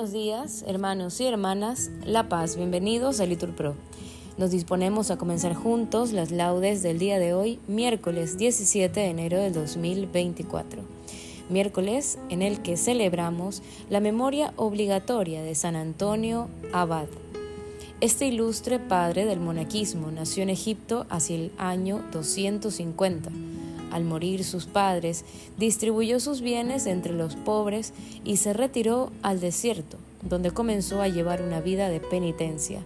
buenos días, hermanos y hermanas, La Paz, bienvenidos a Litur Pro. Nos disponemos a comenzar juntos las laudes del día de hoy, miércoles 17 de enero del 2024. Miércoles en el que celebramos la memoria obligatoria de San Antonio Abad. Este ilustre padre del monaquismo nació en Egipto hacia el año 250 al morir sus padres, distribuyó sus bienes entre los pobres y se retiró al desierto, donde comenzó a llevar una vida de penitencia.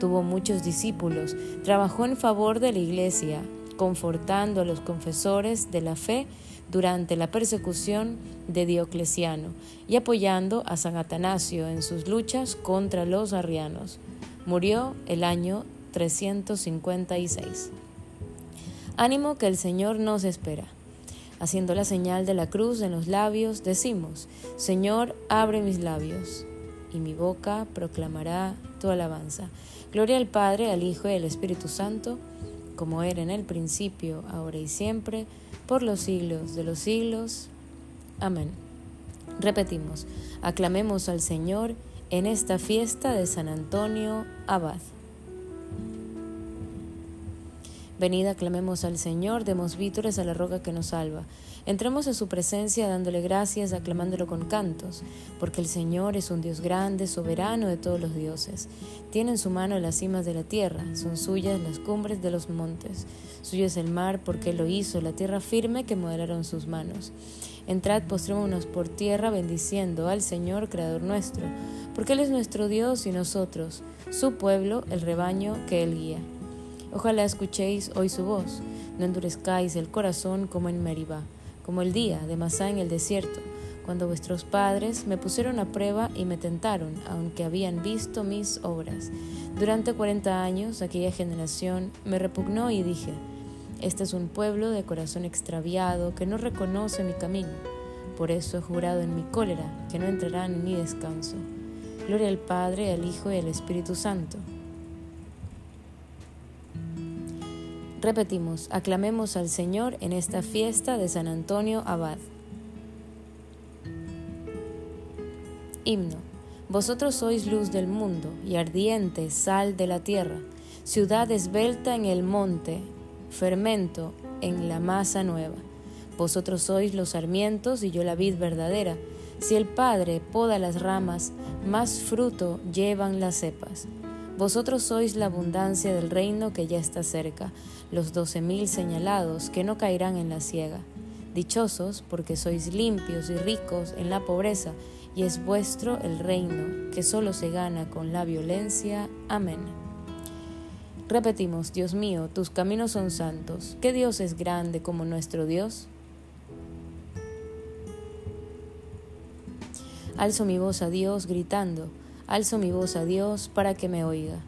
Tuvo muchos discípulos, trabajó en favor de la iglesia, confortando a los confesores de la fe durante la persecución de Diocleciano y apoyando a San Atanasio en sus luchas contra los arrianos. Murió el año 356. Ánimo que el Señor nos espera. Haciendo la señal de la cruz en los labios, decimos, Señor, abre mis labios, y mi boca proclamará tu alabanza. Gloria al Padre, al Hijo y al Espíritu Santo, como era en el principio, ahora y siempre, por los siglos de los siglos. Amén. Repetimos, aclamemos al Señor en esta fiesta de San Antonio Abad. Venid, aclamemos al Señor, demos vítores a la roca que nos salva. Entremos a su presencia dándole gracias, aclamándolo con cantos, porque el Señor es un Dios grande, soberano de todos los dioses. Tiene en su mano las cimas de la tierra, son suyas las cumbres de los montes. Suyo es el mar, porque lo hizo, la tierra firme que modelaron sus manos. Entrad, postrémonos por tierra, bendiciendo al Señor, Creador nuestro, porque Él es nuestro Dios y nosotros, su pueblo, el rebaño que Él guía. Ojalá escuchéis hoy su voz, no endurezcáis el corazón como en Meribá, como el día de Masá en el desierto, cuando vuestros padres me pusieron a prueba y me tentaron, aunque habían visto mis obras. Durante cuarenta años aquella generación me repugnó y dije, este es un pueblo de corazón extraviado que no reconoce mi camino. Por eso he jurado en mi cólera que no entrarán en mi descanso. Gloria al Padre, al Hijo y al Espíritu Santo Repetimos, aclamemos al Señor en esta fiesta de San Antonio Abad. Himno. Vosotros sois luz del mundo y ardiente sal de la tierra, ciudad esbelta en el monte, fermento en la masa nueva. Vosotros sois los sarmientos y yo la vid verdadera. Si el Padre poda las ramas, más fruto llevan las cepas. Vosotros sois la abundancia del reino que ya está cerca, los doce mil señalados que no caerán en la ciega. Dichosos porque sois limpios y ricos en la pobreza, y es vuestro el reino, que solo se gana con la violencia. Amén. Repetimos, Dios mío, tus caminos son santos. ¿Qué Dios es grande como nuestro Dios? Alzo mi voz a Dios gritando alzo mi voz a Dios para que me oiga.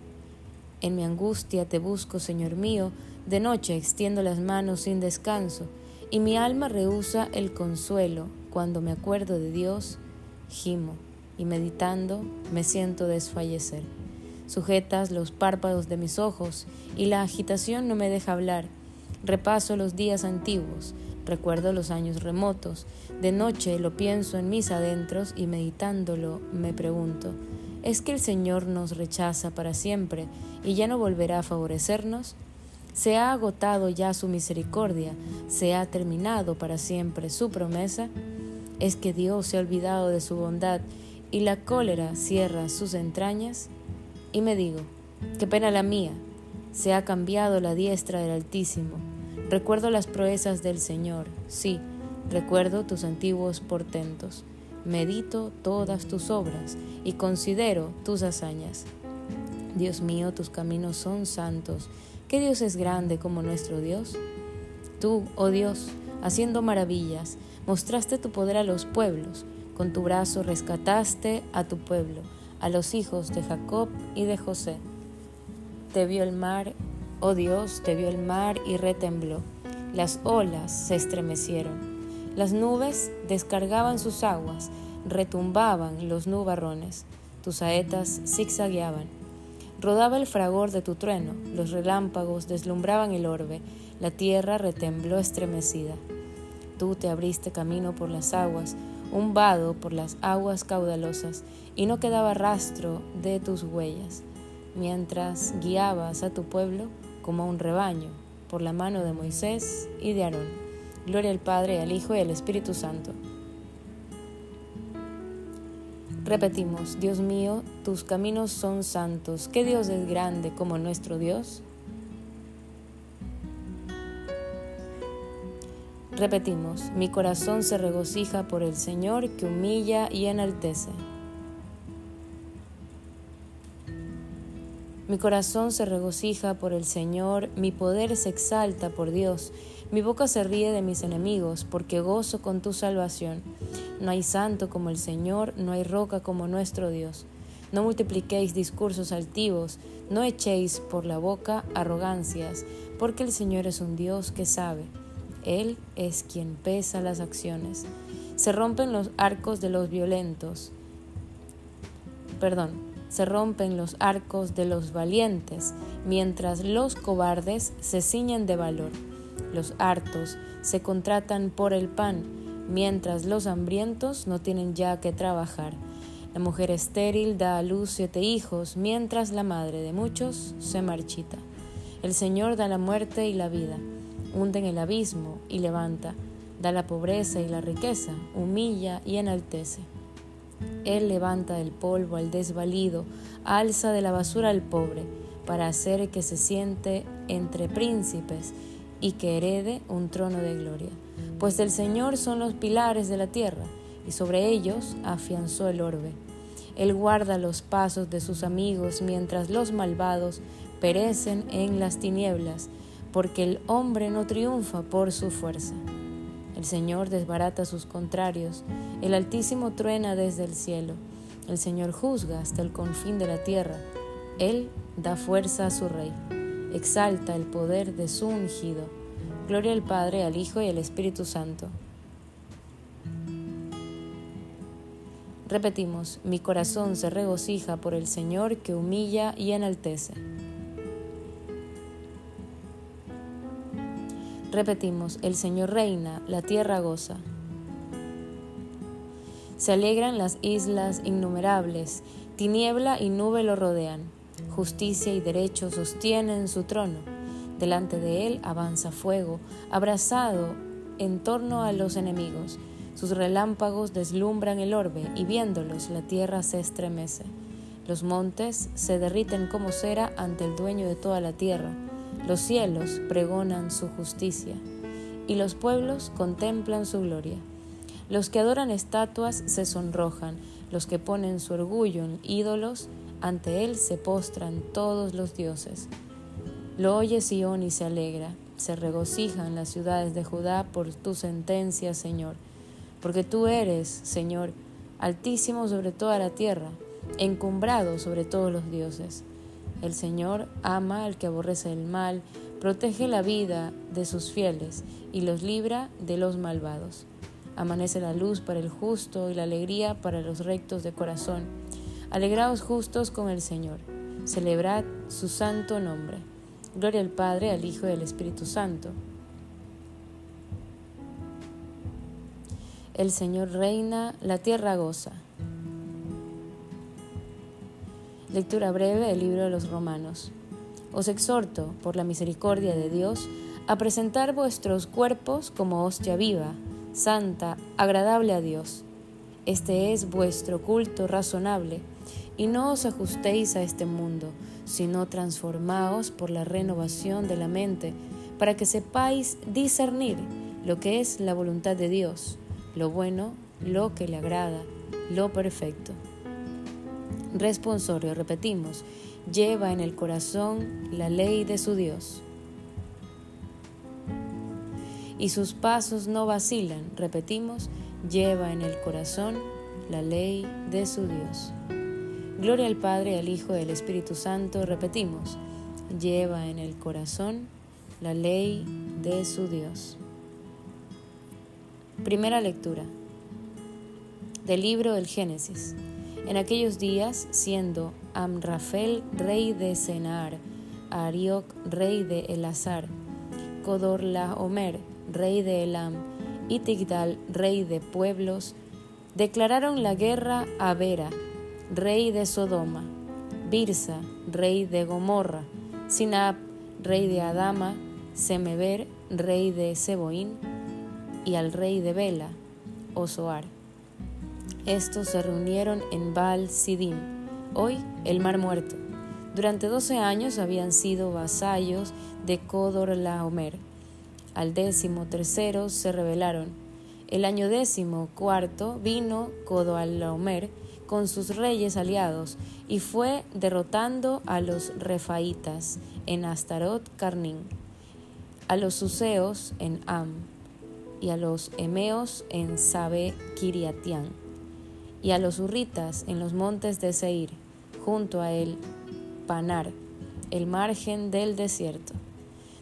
En mi angustia te busco, Señor mío, de noche extiendo las manos sin descanso, y mi alma rehúsa el consuelo. Cuando me acuerdo de Dios, gimo, y meditando me siento desfallecer. Sujetas los párpados de mis ojos, y la agitación no me deja hablar. Repaso los días antiguos, recuerdo los años remotos. De noche lo pienso en mis adentros y meditándolo me pregunto, ¿Es que el Señor nos rechaza para siempre y ya no volverá a favorecernos? ¿Se ha agotado ya su misericordia? ¿Se ha terminado para siempre su promesa? ¿Es que Dios se ha olvidado de su bondad y la cólera cierra sus entrañas? Y me digo, qué pena la mía, se ha cambiado la diestra del Altísimo. Recuerdo las proezas del Señor, sí, recuerdo tus antiguos portentos medito todas tus obras y considero tus hazañas. Dios mío, tus caminos son santos. ¿Qué Dios es grande como nuestro Dios? Tú, oh Dios, haciendo maravillas, mostraste tu poder a los pueblos, con tu brazo rescataste a tu pueblo, a los hijos de Jacob y de José. Te vio el mar, oh Dios, te vio el mar y retembló, las olas se estremecieron las nubes descargaban sus aguas, retumbaban los nubarrones, tus saetas zigzagueaban. Rodaba el fragor de tu trueno, los relámpagos deslumbraban el orbe, la tierra retembló estremecida. Tú te abriste camino por las aguas, un vado por las aguas caudalosas, y no quedaba rastro de tus huellas, mientras guiabas a tu pueblo como a un rebaño, por la mano de Moisés y de Aarón. Gloria al Padre, al Hijo y al Espíritu Santo. Repetimos, Dios mío, tus caminos son santos. ¿Qué Dios es grande como nuestro Dios? Repetimos, mi corazón se regocija por el Señor que humilla y enaltece. Mi corazón se regocija por el Señor, mi poder se exalta por Dios, mi boca se ríe de mis enemigos, porque gozo con tu salvación. No hay santo como el Señor, no hay roca como nuestro Dios. No multipliquéis discursos altivos, no echéis por la boca arrogancias, porque el Señor es un Dios que sabe. Él es quien pesa las acciones. Se rompen los arcos de los violentos. Perdón, se rompen los arcos de los valientes, mientras los cobardes se ciñen de valor. Los hartos se contratan por el pan, mientras los hambrientos no tienen ya que trabajar. La mujer estéril da a luz siete hijos, mientras la madre de muchos se marchita. El Señor da la muerte y la vida hunde en el abismo y levanta, da la pobreza y la riqueza, humilla y enaltece. Él levanta del polvo al desvalido, alza de la basura al pobre, para hacer que se siente entre príncipes y que herede un trono de gloria. Pues del Señor son los pilares de la tierra, y sobre ellos afianzó el orbe. Él guarda los pasos de sus amigos mientras los malvados perecen en las tinieblas porque el hombre no triunfa por su fuerza. El Señor desbarata sus contrarios, el Altísimo truena desde el cielo, el Señor juzga hasta el confín de la tierra, Él da fuerza a su rey, exalta el poder de su ungido. Gloria al Padre, al Hijo y al Espíritu Santo. Repetimos, mi corazón se regocija por el Señor que humilla y enaltece. Repetimos, el Señor reina, la tierra goza. Se alegran las islas innumerables, tiniebla y nube lo rodean, justicia y derecho sostienen su trono. Delante de él avanza fuego, abrazado en torno a los enemigos. Sus relámpagos deslumbran el orbe y viéndolos la tierra se estremece. Los montes se derriten como cera ante el dueño de toda la tierra los cielos pregonan su justicia y los pueblos contemplan su gloria. Los que adoran estatuas se sonrojan, los que ponen su orgullo en ídolos, ante él se postran todos los dioses. Lo oye Sión y se alegra, se regocijan las ciudades de Judá por tu sentencia, Señor, porque tú eres, Señor, altísimo sobre toda la tierra, encumbrado sobre todos los dioses. El Señor ama al que aborrece el mal, protege la vida de sus fieles y los libra de los malvados. Amanece la luz para el justo y la alegría para los rectos de corazón. Alegraos justos con el Señor. Celebrad su santo nombre. Gloria al Padre, al Hijo y al Espíritu Santo. El Señor reina, la tierra goza. Lectura breve del libro de los Romanos. Os exhorto, por la misericordia de Dios, a presentar vuestros cuerpos como hostia viva, santa, agradable a Dios. Este es vuestro culto razonable, y no os ajustéis a este mundo, sino transformaos por la renovación de la mente, para que sepáis discernir lo que es la voluntad de Dios, lo bueno, lo que le agrada, lo perfecto. Responsorio, repetimos, lleva en el corazón la ley de su Dios. Y sus pasos no vacilan, repetimos, lleva en el corazón la ley de su Dios. Gloria al Padre, al Hijo y al Espíritu Santo, repetimos, lleva en el corazón la ley de su Dios. Primera lectura del libro del Génesis. En aquellos días, siendo Amrafel rey de Senar, Arioc rey de Elazar, Codorlaomer rey de Elam, y Tigdal rey de pueblos, declararon la guerra a Vera, rey de Sodoma, Birsa, rey de Gomorra, Sinab, rey de Adama, Semever, rey de Seboín, y al rey de Bela, Osoar. Estos se reunieron en Baal Sidim, hoy el Mar Muerto. Durante doce años habían sido vasallos de Codor Laomer. Al décimo tercero se rebelaron. El año décimo cuarto vino Laomer con sus reyes aliados y fue derrotando a los refaitas en Astarot Carnín, a los suseos en Am y a los emeos en Sabe Kiriatián y a los urritas en los montes de Seir, junto a el Panar, el margen del desierto.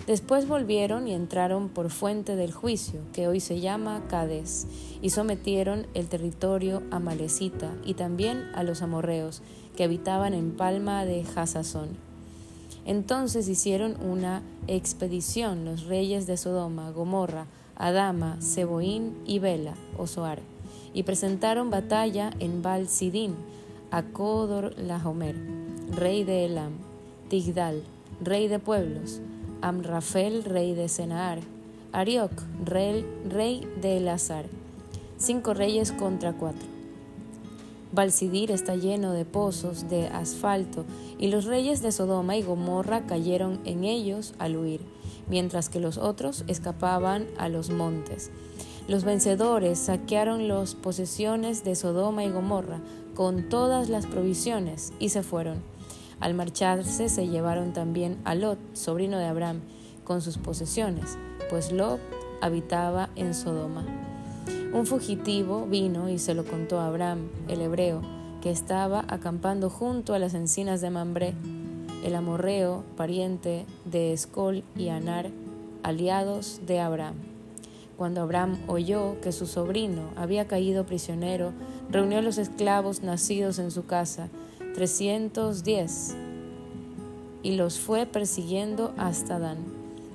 Después volvieron y entraron por fuente del juicio, que hoy se llama Cades, y sometieron el territorio a Malecita y también a los amorreos, que habitaban en Palma de Hasazón. Entonces hicieron una expedición los reyes de Sodoma, Gomorra, Adama, Seboín y Bela, Osoar y presentaron batalla en Baal a Codor Lahomer, rey de Elam, Tigdal, rey de pueblos, Amrafel, rey de Senaar, Arioc, rey, rey de Elazar, cinco reyes contra cuatro. Balsidir está lleno de pozos de asfalto, y los reyes de Sodoma y Gomorra cayeron en ellos al huir, mientras que los otros escapaban a los montes. Los vencedores saquearon las posesiones de Sodoma y Gomorra con todas las provisiones y se fueron. Al marcharse se llevaron también a Lot, sobrino de Abraham, con sus posesiones, pues Lot habitaba en Sodoma. Un fugitivo vino y se lo contó a Abraham, el hebreo, que estaba acampando junto a las encinas de Mambré, el amorreo, pariente de Escol y Anar, aliados de Abraham. Cuando Abraham oyó que su sobrino había caído prisionero, reunió a los esclavos nacidos en su casa, trescientos diez, y los fue persiguiendo hasta Dan.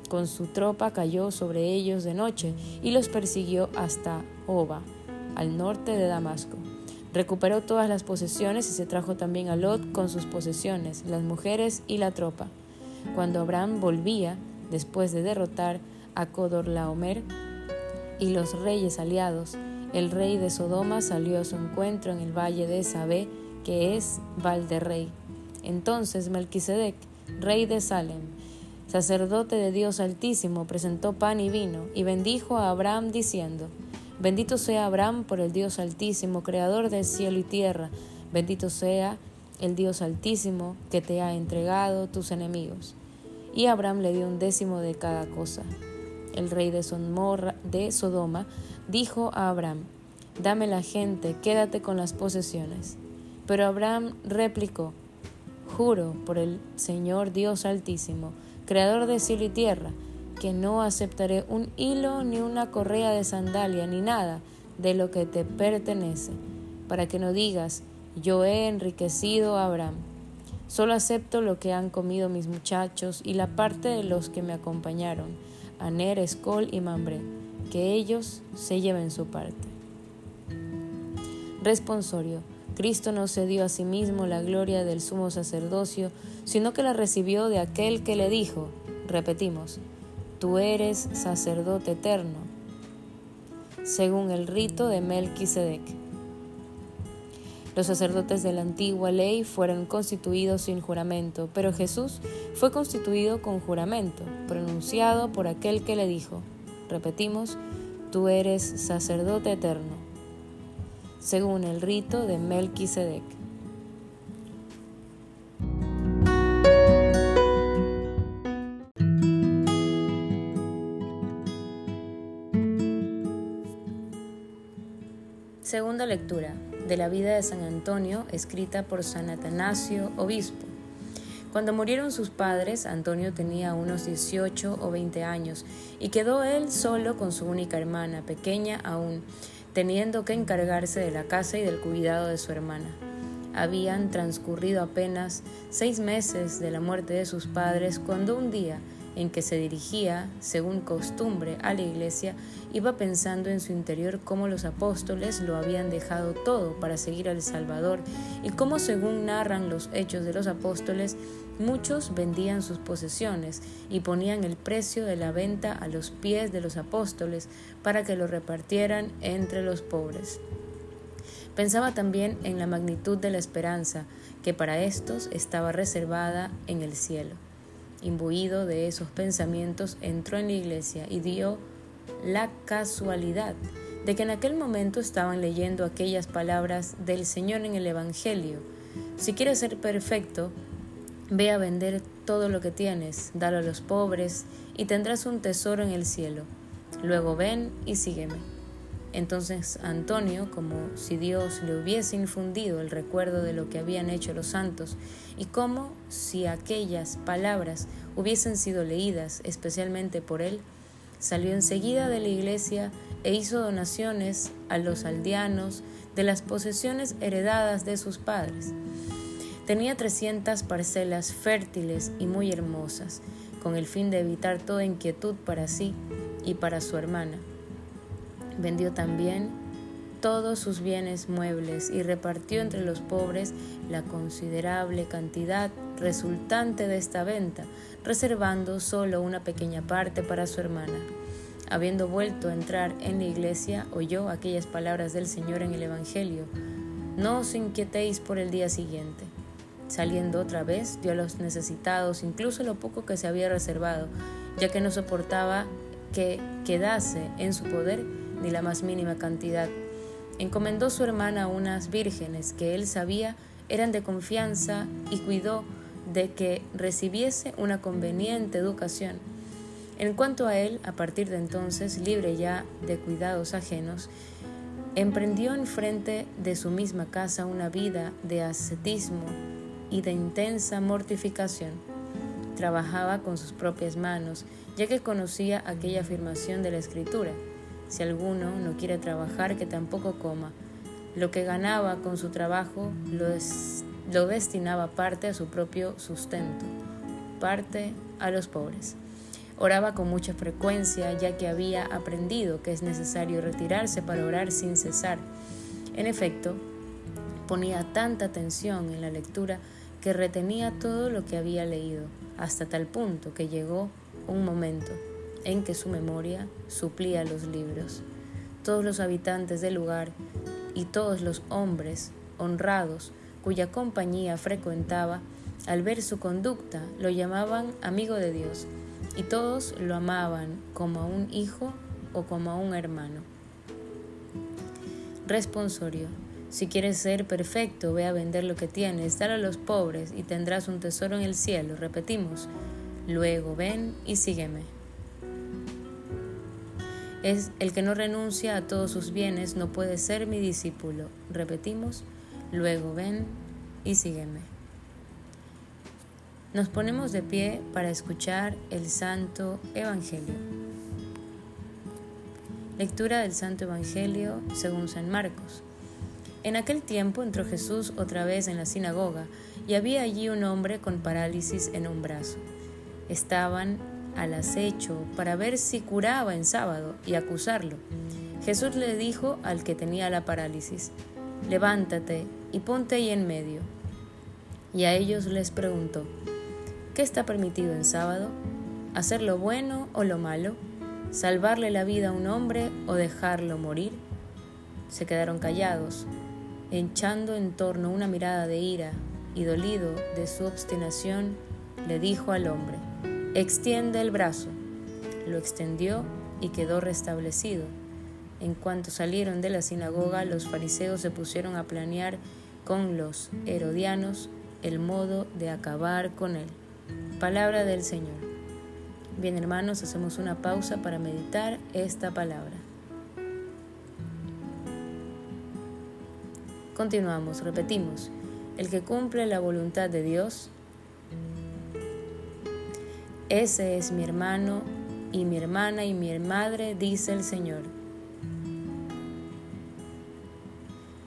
Con su tropa cayó sobre ellos de noche y los persiguió hasta Oba, al norte de Damasco. Recuperó todas las posesiones y se trajo también a Lot con sus posesiones, las mujeres y la tropa. Cuando Abraham volvía, después de derrotar a Codorlaomer, y los reyes aliados, el rey de Sodoma salió a su encuentro en el valle de Sabé, que es Valderrey. Entonces Melquisedec, rey de Salem, sacerdote de Dios Altísimo, presentó pan y vino y bendijo a Abraham diciendo: Bendito sea Abraham por el Dios Altísimo, creador del cielo y tierra. Bendito sea el Dios Altísimo que te ha entregado tus enemigos. Y Abraham le dio un décimo de cada cosa el rey de, de Sodoma, dijo a Abraham, Dame la gente, quédate con las posesiones. Pero Abraham replicó, Juro por el Señor Dios Altísimo, Creador de cielo y tierra, que no aceptaré un hilo ni una correa de sandalia ni nada de lo que te pertenece, para que no digas, yo he enriquecido a Abraham. Solo acepto lo que han comido mis muchachos y la parte de los que me acompañaron Aner, Escol y Mambre, que ellos se lleven su parte. Responsorio. Cristo no se dio a sí mismo la gloria del sumo sacerdocio, sino que la recibió de aquel que le dijo, repetimos, tú eres sacerdote eterno, según el rito de Melquisedec. Los sacerdotes de la antigua ley fueron constituidos sin juramento, pero Jesús fue constituido con juramento, pronunciado por aquel que le dijo, repetimos, tú eres sacerdote eterno, según el rito de Melquisedec. Segunda lectura de la vida de San Antonio, escrita por San Atanasio, obispo. Cuando murieron sus padres, Antonio tenía unos 18 o 20 años y quedó él solo con su única hermana, pequeña aún, teniendo que encargarse de la casa y del cuidado de su hermana. Habían transcurrido apenas seis meses de la muerte de sus padres cuando un día en que se dirigía, según costumbre, a la iglesia, iba pensando en su interior cómo los apóstoles lo habían dejado todo para seguir al Salvador y cómo, según narran los hechos de los apóstoles, muchos vendían sus posesiones y ponían el precio de la venta a los pies de los apóstoles para que lo repartieran entre los pobres. Pensaba también en la magnitud de la esperanza que para estos estaba reservada en el cielo imbuido de esos pensamientos, entró en la iglesia y dio la casualidad de que en aquel momento estaban leyendo aquellas palabras del Señor en el Evangelio. Si quieres ser perfecto, ve a vender todo lo que tienes, dalo a los pobres y tendrás un tesoro en el cielo. Luego ven y sígueme. Entonces Antonio, como si Dios le hubiese infundido el recuerdo de lo que habían hecho los santos, y como si aquellas palabras hubiesen sido leídas especialmente por él, salió enseguida de la iglesia e hizo donaciones a los aldeanos de las posesiones heredadas de sus padres. Tenía trescientas parcelas fértiles y muy hermosas, con el fin de evitar toda inquietud para sí y para su hermana Vendió también todos sus bienes muebles y repartió entre los pobres la considerable cantidad resultante de esta venta, reservando solo una pequeña parte para su hermana. Habiendo vuelto a entrar en la iglesia, oyó aquellas palabras del Señor en el Evangelio. No os inquietéis por el día siguiente. Saliendo otra vez, dio a los necesitados incluso lo poco que se había reservado, ya que no soportaba que quedase en su poder ni la más mínima cantidad. Encomendó su hermana a unas vírgenes que él sabía eran de confianza y cuidó de que recibiese una conveniente educación. En cuanto a él, a partir de entonces, libre ya de cuidados ajenos, emprendió en frente de su misma casa una vida de ascetismo y de intensa mortificación. Trabajaba con sus propias manos, ya que conocía aquella afirmación de la Escritura. Si alguno no quiere trabajar, que tampoco coma. Lo que ganaba con su trabajo lo, lo destinaba parte a su propio sustento, parte a los pobres. Oraba con mucha frecuencia ya que había aprendido que es necesario retirarse para orar sin cesar. En efecto, ponía tanta atención en la lectura que retenía todo lo que había leído, hasta tal punto que llegó un momento en que su memoria suplía los libros. Todos los habitantes del lugar y todos los hombres honrados cuya compañía frecuentaba, al ver su conducta, lo llamaban amigo de Dios, y todos lo amaban como a un hijo o como a un hermano. Responsorio. Si quieres ser perfecto, ve a vender lo que tienes, dale a los pobres y tendrás un tesoro en el cielo. Repetimos. Luego ven y sígueme es el que no renuncia a todos sus bienes no puede ser mi discípulo. Repetimos, luego ven y sígueme. Nos ponemos de pie para escuchar el Santo Evangelio. Lectura del Santo Evangelio según San Marcos. En aquel tiempo entró Jesús otra vez en la sinagoga y había allí un hombre con parálisis en un brazo. Estaban al acecho para ver si curaba en sábado y acusarlo. Jesús le dijo al que tenía la parálisis, levántate y ponte ahí en medio. Y a ellos les preguntó, ¿qué está permitido en sábado? ¿Hacer lo bueno o lo malo? ¿Salvarle la vida a un hombre o dejarlo morir? Se quedaron callados, echando en torno una mirada de ira y dolido de su obstinación, le dijo al hombre, Extiende el brazo. Lo extendió y quedó restablecido. En cuanto salieron de la sinagoga, los fariseos se pusieron a planear con los herodianos el modo de acabar con él. Palabra del Señor. Bien hermanos, hacemos una pausa para meditar esta palabra. Continuamos, repetimos. El que cumple la voluntad de Dios ese es mi hermano y mi hermana y mi madre, dice el Señor.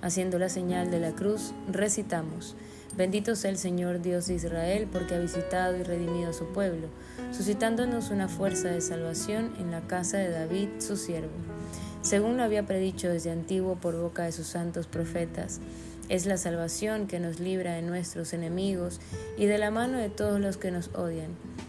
Haciendo la señal de la cruz, recitamos, Bendito sea el Señor Dios de Israel, porque ha visitado y redimido a su pueblo, suscitándonos una fuerza de salvación en la casa de David, su siervo. Según lo había predicho desde antiguo por boca de sus santos profetas, es la salvación que nos libra de nuestros enemigos y de la mano de todos los que nos odian,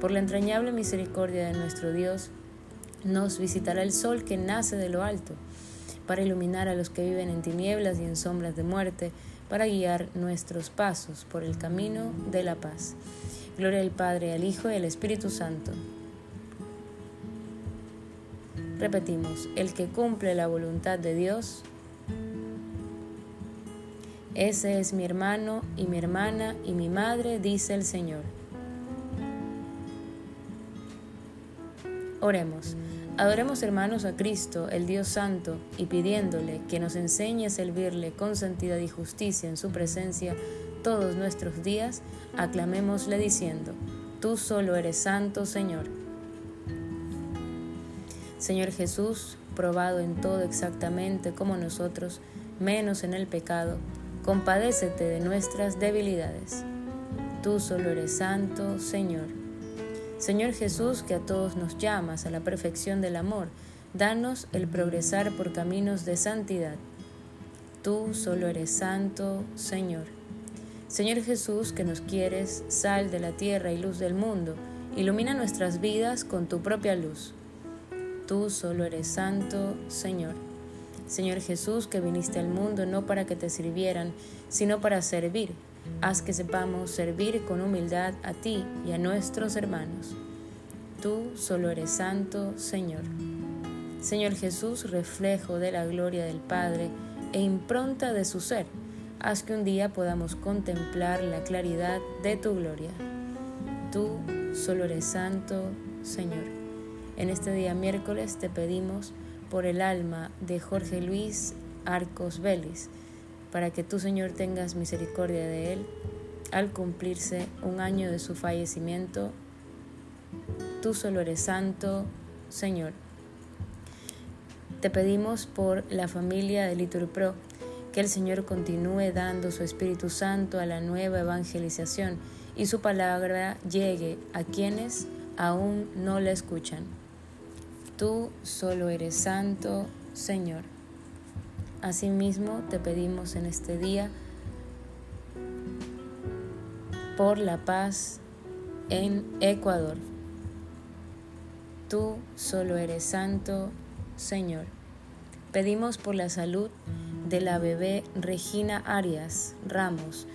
Por la entrañable misericordia de nuestro Dios, nos visitará el sol que nace de lo alto, para iluminar a los que viven en tinieblas y en sombras de muerte, para guiar nuestros pasos por el camino de la paz. Gloria al Padre, al Hijo y al Espíritu Santo. Repetimos, el que cumple la voluntad de Dios, ese es mi hermano y mi hermana y mi madre, dice el Señor. Oremos. Adoremos hermanos a Cristo, el Dios Santo, y pidiéndole que nos enseñe a servirle con santidad y justicia en su presencia todos nuestros días, aclamémosle diciendo, Tú solo eres santo, Señor. Señor Jesús, probado en todo exactamente como nosotros, menos en el pecado, compadécete de nuestras debilidades. Tú solo eres santo, Señor. Señor Jesús, que a todos nos llamas a la perfección del amor, danos el progresar por caminos de santidad. Tú solo eres santo, Señor. Señor Jesús, que nos quieres, sal de la tierra y luz del mundo, ilumina nuestras vidas con tu propia luz. Tú solo eres santo, Señor. Señor Jesús, que viniste al mundo no para que te sirvieran, sino para servir Haz que sepamos servir con humildad a ti y a nuestros hermanos. Tú solo eres santo, Señor. Señor Jesús, reflejo de la gloria del Padre e impronta de su ser, haz que un día podamos contemplar la claridad de tu gloria. Tú solo eres santo, Señor. En este día miércoles te pedimos por el alma de Jorge Luis Arcos Vélez, para que tú, Señor, tengas misericordia de él al cumplirse un año de su fallecimiento. Tú solo eres santo, Señor. Te pedimos por la familia de Liturpro que el Señor continúe dando su Espíritu Santo a la nueva evangelización y su palabra llegue a quienes aún no la escuchan. Tú solo eres santo, Señor. Asimismo, te pedimos en este día por la paz en Ecuador. Tú solo eres santo, Señor. Pedimos por la salud de la bebé Regina Arias Ramos,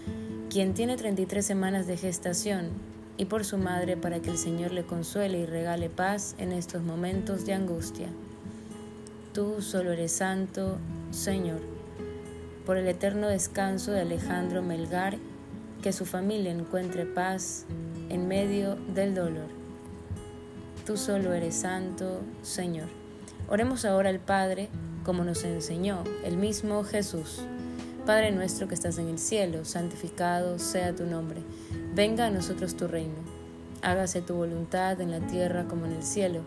quien tiene 33 semanas de gestación, y por su madre para que el Señor le consuele y regale paz en estos momentos de angustia. Tú solo eres santo, Señor, por el eterno descanso de Alejandro Melgar, que su familia encuentre paz en medio del dolor. Tú solo eres santo, Señor. Oremos ahora al Padre, como nos enseñó el mismo Jesús. Padre nuestro que estás en el cielo, santificado sea tu nombre. Venga a nosotros tu reino. Hágase tu voluntad en la tierra como en el cielo.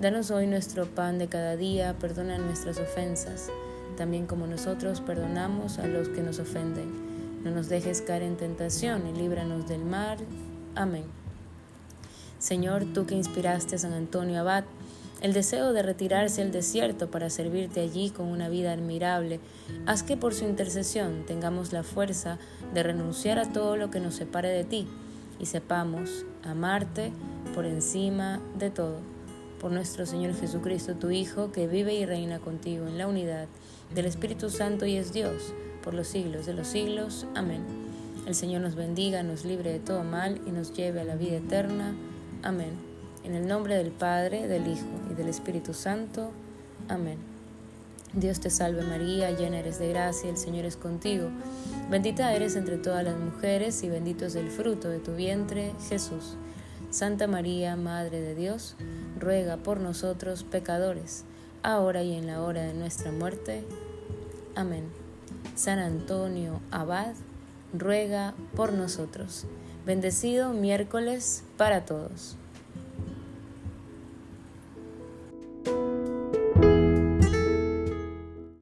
Danos hoy nuestro pan de cada día, perdona nuestras ofensas también como nosotros perdonamos a los que nos ofenden. No nos dejes caer en tentación y líbranos del mal. Amén. Señor, tú que inspiraste a San Antonio Abad el deseo de retirarse al desierto para servirte allí con una vida admirable, haz que por su intercesión tengamos la fuerza de renunciar a todo lo que nos separe de ti y sepamos amarte por encima de todo. Por nuestro Señor Jesucristo, tu Hijo, que vive y reina contigo en la unidad del Espíritu Santo y es Dios por los siglos de los siglos. Amén. El Señor nos bendiga, nos libre de todo mal y nos lleve a la vida eterna. Amén. En el nombre del Padre, del Hijo y del Espíritu Santo. Amén. Dios te salve María, llena eres de gracia, el Señor es contigo. Bendita eres entre todas las mujeres y bendito es el fruto de tu vientre, Jesús. Santa María, Madre de Dios, ruega por nosotros pecadores, ahora y en la hora de nuestra muerte. Amén. San Antonio Abad, ruega por nosotros. Bendecido miércoles para todos.